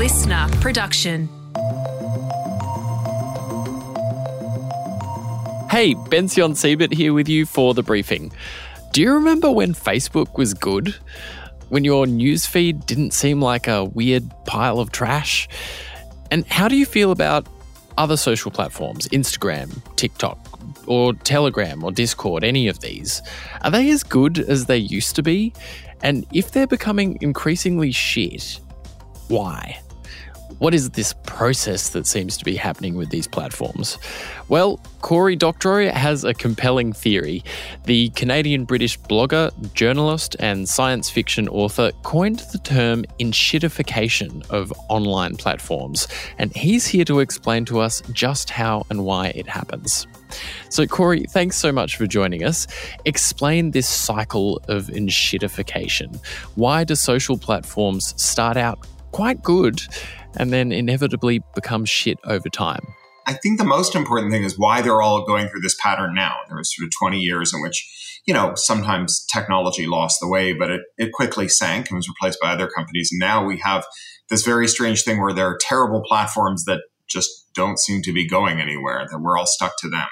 listener production. Hey, Bension Siebert here with you for the briefing. Do you remember when Facebook was good? When your newsfeed didn't seem like a weird pile of trash? And how do you feel about other social platforms, Instagram, TikTok, or Telegram or Discord, any of these? Are they as good as they used to be? And if they're becoming increasingly shit, why? What is this process that seems to be happening with these platforms? Well, Cory Doctorow has a compelling theory. The Canadian British blogger, journalist, and science fiction author coined the term "enshittification" of online platforms, and he's here to explain to us just how and why it happens. So, Cory, thanks so much for joining us. Explain this cycle of enshittification. Why do social platforms start out quite good and then inevitably become shit over time? I think the most important thing is why they're all going through this pattern now. There was sort of 20 years in which, you know, sometimes technology lost the way, but it, it quickly sank and was replaced by other companies. And now we have this very strange thing where there are terrible platforms that just don't seem to be going anywhere, that we're all stuck to them.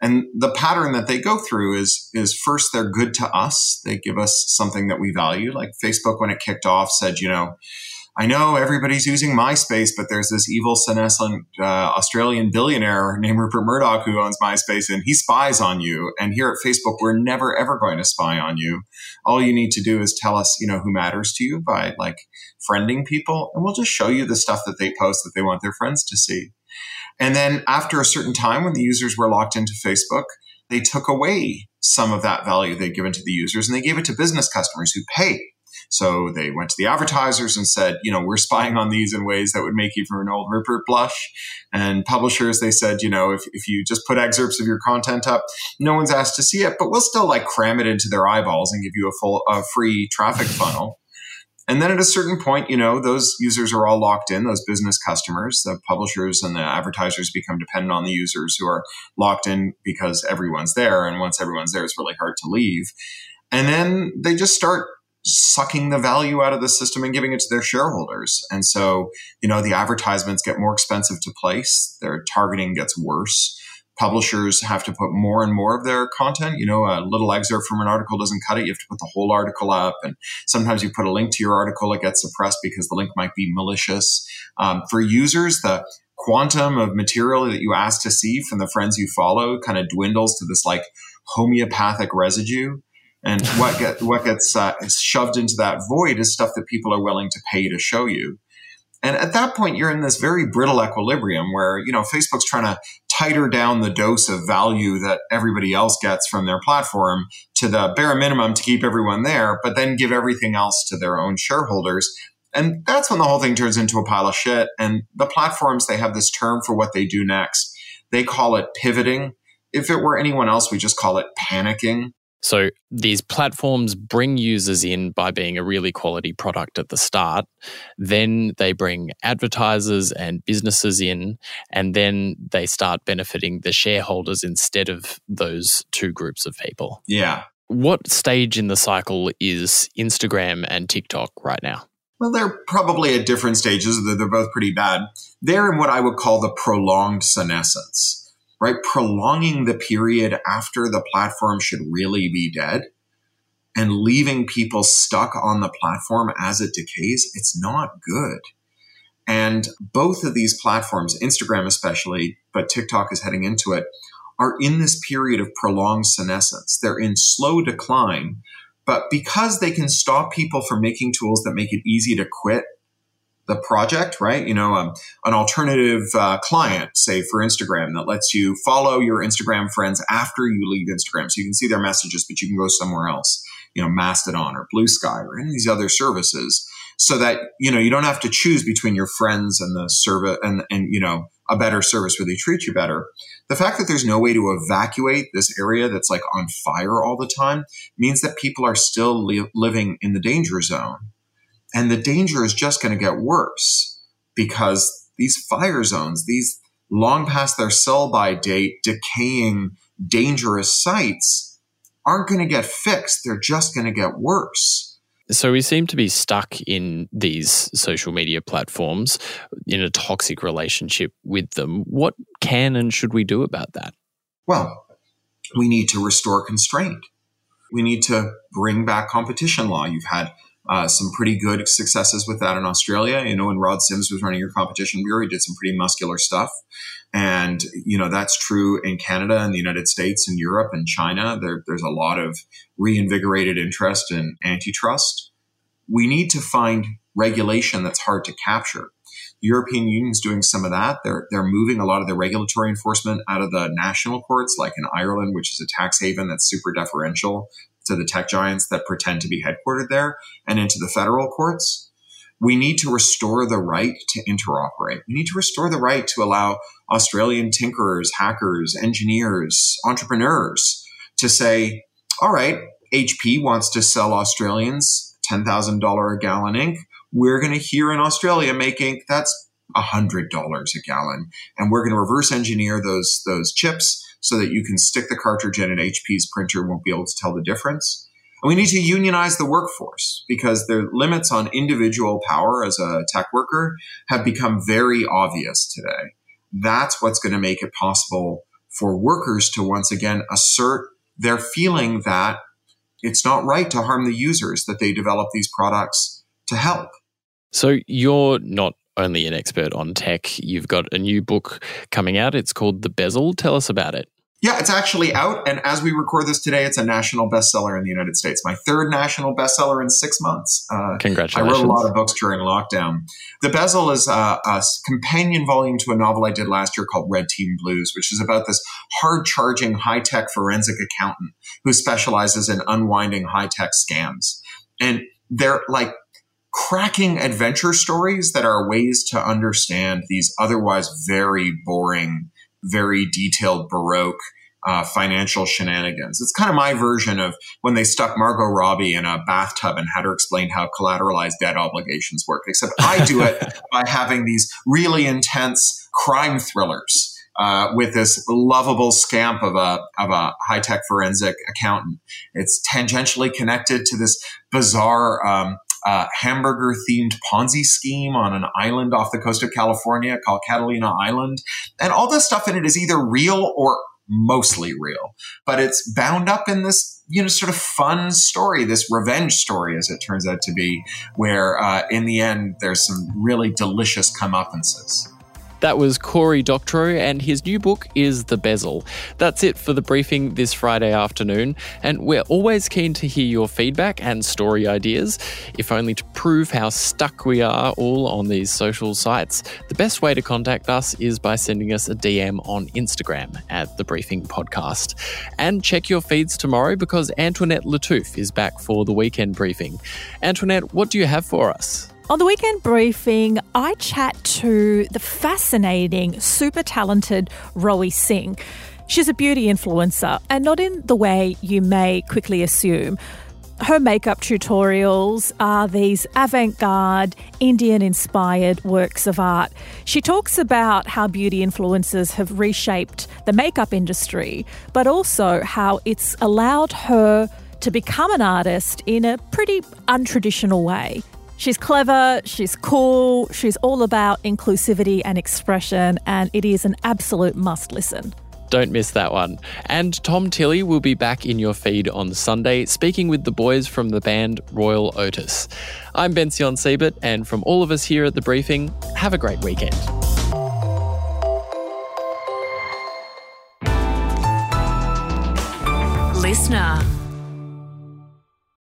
And the pattern that they go through is is first they're good to us. They give us something that we value. Like Facebook when it kicked off said, you know, I know everybody's using MySpace, but there's this evil, senescent uh, Australian billionaire named Rupert Murdoch who owns MySpace, and he spies on you. And here at Facebook, we're never ever going to spy on you. All you need to do is tell us, you know, who matters to you by like friending people, and we'll just show you the stuff that they post that they want their friends to see. And then after a certain time, when the users were locked into Facebook, they took away some of that value they'd given to the users and they gave it to business customers who pay so they went to the advertisers and said, you know, we're spying on these in ways that would make even an old Rupert blush. And publishers, they said, you know, if, if you just put excerpts of your content up, no one's asked to see it, but we'll still like cram it into their eyeballs and give you a full, a free traffic funnel. And then at a certain point, you know, those users are all locked in, those business customers, the publishers and the advertisers become dependent on the users who are locked in because everyone's there. And once everyone's there, it's really hard to leave. And then they just start sucking the value out of the system and giving it to their shareholders. And so, you know, the advertisements get more expensive to place, their targeting gets worse. Publishers have to put more and more of their content. You know, a little excerpt from an article doesn't cut it. You have to put the whole article up. And sometimes you put a link to your article, it gets suppressed because the link might be malicious. Um, for users, the quantum of material that you ask to see from the friends you follow kind of dwindles to this like homeopathic residue and what get what gets uh, shoved into that void is stuff that people are willing to pay to show you. And at that point, you're in this very brittle equilibrium where you know Facebook's trying to tighter down the dose of value that everybody else gets from their platform to the bare minimum to keep everyone there, but then give everything else to their own shareholders. And that's when the whole thing turns into a pile of shit. And the platforms, they have this term for what they do next. They call it pivoting. If it were anyone else, we just call it panicking. So these platforms bring users in by being a really quality product at the start. Then they bring advertisers and businesses in, and then they start benefiting the shareholders instead of those two groups of people. Yeah. What stage in the cycle is Instagram and TikTok right now? Well, they're probably at different stages. They're both pretty bad. They're in what I would call the prolonged senescence right? Prolonging the period after the platform should really be dead and leaving people stuck on the platform as it decays, it's not good. And both of these platforms, Instagram especially, but TikTok is heading into it, are in this period of prolonged senescence. They're in slow decline, but because they can stop people from making tools that make it easy to quit the project, right? You know, um, an alternative uh, client, say for Instagram, that lets you follow your Instagram friends after you leave Instagram, so you can see their messages, but you can go somewhere else. You know, Mastodon or Blue Sky or any of these other services, so that you know you don't have to choose between your friends and the service and and you know a better service where they treat you better. The fact that there's no way to evacuate this area that's like on fire all the time means that people are still li- living in the danger zone and the danger is just going to get worse because these fire zones, these long past their sell by date, decaying, dangerous sites aren't going to get fixed. They're just going to get worse. So we seem to be stuck in these social media platforms in a toxic relationship with them. What can and should we do about that? Well, we need to restore constraint. We need to bring back competition law. You've had uh, some pretty good successes with that in Australia. You know, when Rod Sims was running your competition bureau, he did some pretty muscular stuff. And, you know, that's true in Canada and the United States and Europe and China. There, there's a lot of reinvigorated interest in antitrust. We need to find regulation that's hard to capture. The European Union's doing some of that. They're, they're moving a lot of the regulatory enforcement out of the national courts, like in Ireland, which is a tax haven that's super deferential to the tech giants that pretend to be headquartered there and into the federal courts. We need to restore the right to interoperate. We need to restore the right to allow Australian tinkerers, hackers, engineers, entrepreneurs to say, all right, HP wants to sell Australians $10,000 a gallon ink. We're going to here in Australia make ink that's $100 a gallon. And we're going to reverse engineer those, those chips so that you can stick the cartridge in and HP's printer won't be able to tell the difference. And we need to unionize the workforce because the limits on individual power as a tech worker have become very obvious today. That's what's going to make it possible for workers to once again assert their feeling that it's not right to harm the users that they develop these products to help. So you're not only an expert on tech. You've got a new book coming out. It's called The Bezzle. Tell us about it. Yeah, it's actually out. And as we record this today, it's a national bestseller in the United States. My third national bestseller in six months. Uh, Congratulations. I wrote a lot of books during lockdown. The Bezzle is a, a, companion volume to a novel I did last year called Red Team Blues, which is about this hard charging, high tech forensic accountant who specializes in unwinding high tech scams. And they're like cracking adventure stories that are ways to understand these otherwise very boring, very detailed Baroque uh, financial shenanigans. It's kind of my version of when they stuck Margot Robbie in a bathtub and had her explain how collateralized debt obligations work, except I do it by having these really intense crime thrillers. Uh, with this lovable scamp of a of a high tech forensic accountant, it's tangentially connected to this bizarre um, uh, hamburger themed Ponzi scheme on an island off the coast of California called Catalina Island. And all this stuff in it is either real or mostly real, but it's bound up in this, you know, sort of fun story, this revenge story, as it turns out to be, where uh, in the end, there's some really delicious comeuppances. That was Cory Doctorow, and his new book is The Bezzle. That's it for the briefing this Friday afternoon, and we're always keen to hear your feedback and story ideas, if only to prove how stuck we are all on these social sites. The best way to contact us is by sending us a DM on Instagram at The Briefing Podcast. And check your feeds tomorrow because Antoinette Lattouf is back for the weekend briefing. Antoinette, what do you have for us? On the weekend briefing, I chat to the fascinating, super talented Rowi Singh. She's a beauty influencer, and not in the way you may quickly assume. Her makeup tutorials are these avant garde, Indian inspired works of art. She talks about how beauty influencers have reshaped the makeup industry, but also how it's allowed her to become an artist in a pretty untraditional way. She's clever, she's cool, she's all about inclusivity and expression, and it is an absolute must listen. Don't miss that one. And Tom Tilley will be back in your feed on Sunday, speaking with the boys from the band Royal Otis. I'm Bension Siebert, and from all of us here at The Briefing, have a great weekend. Listener.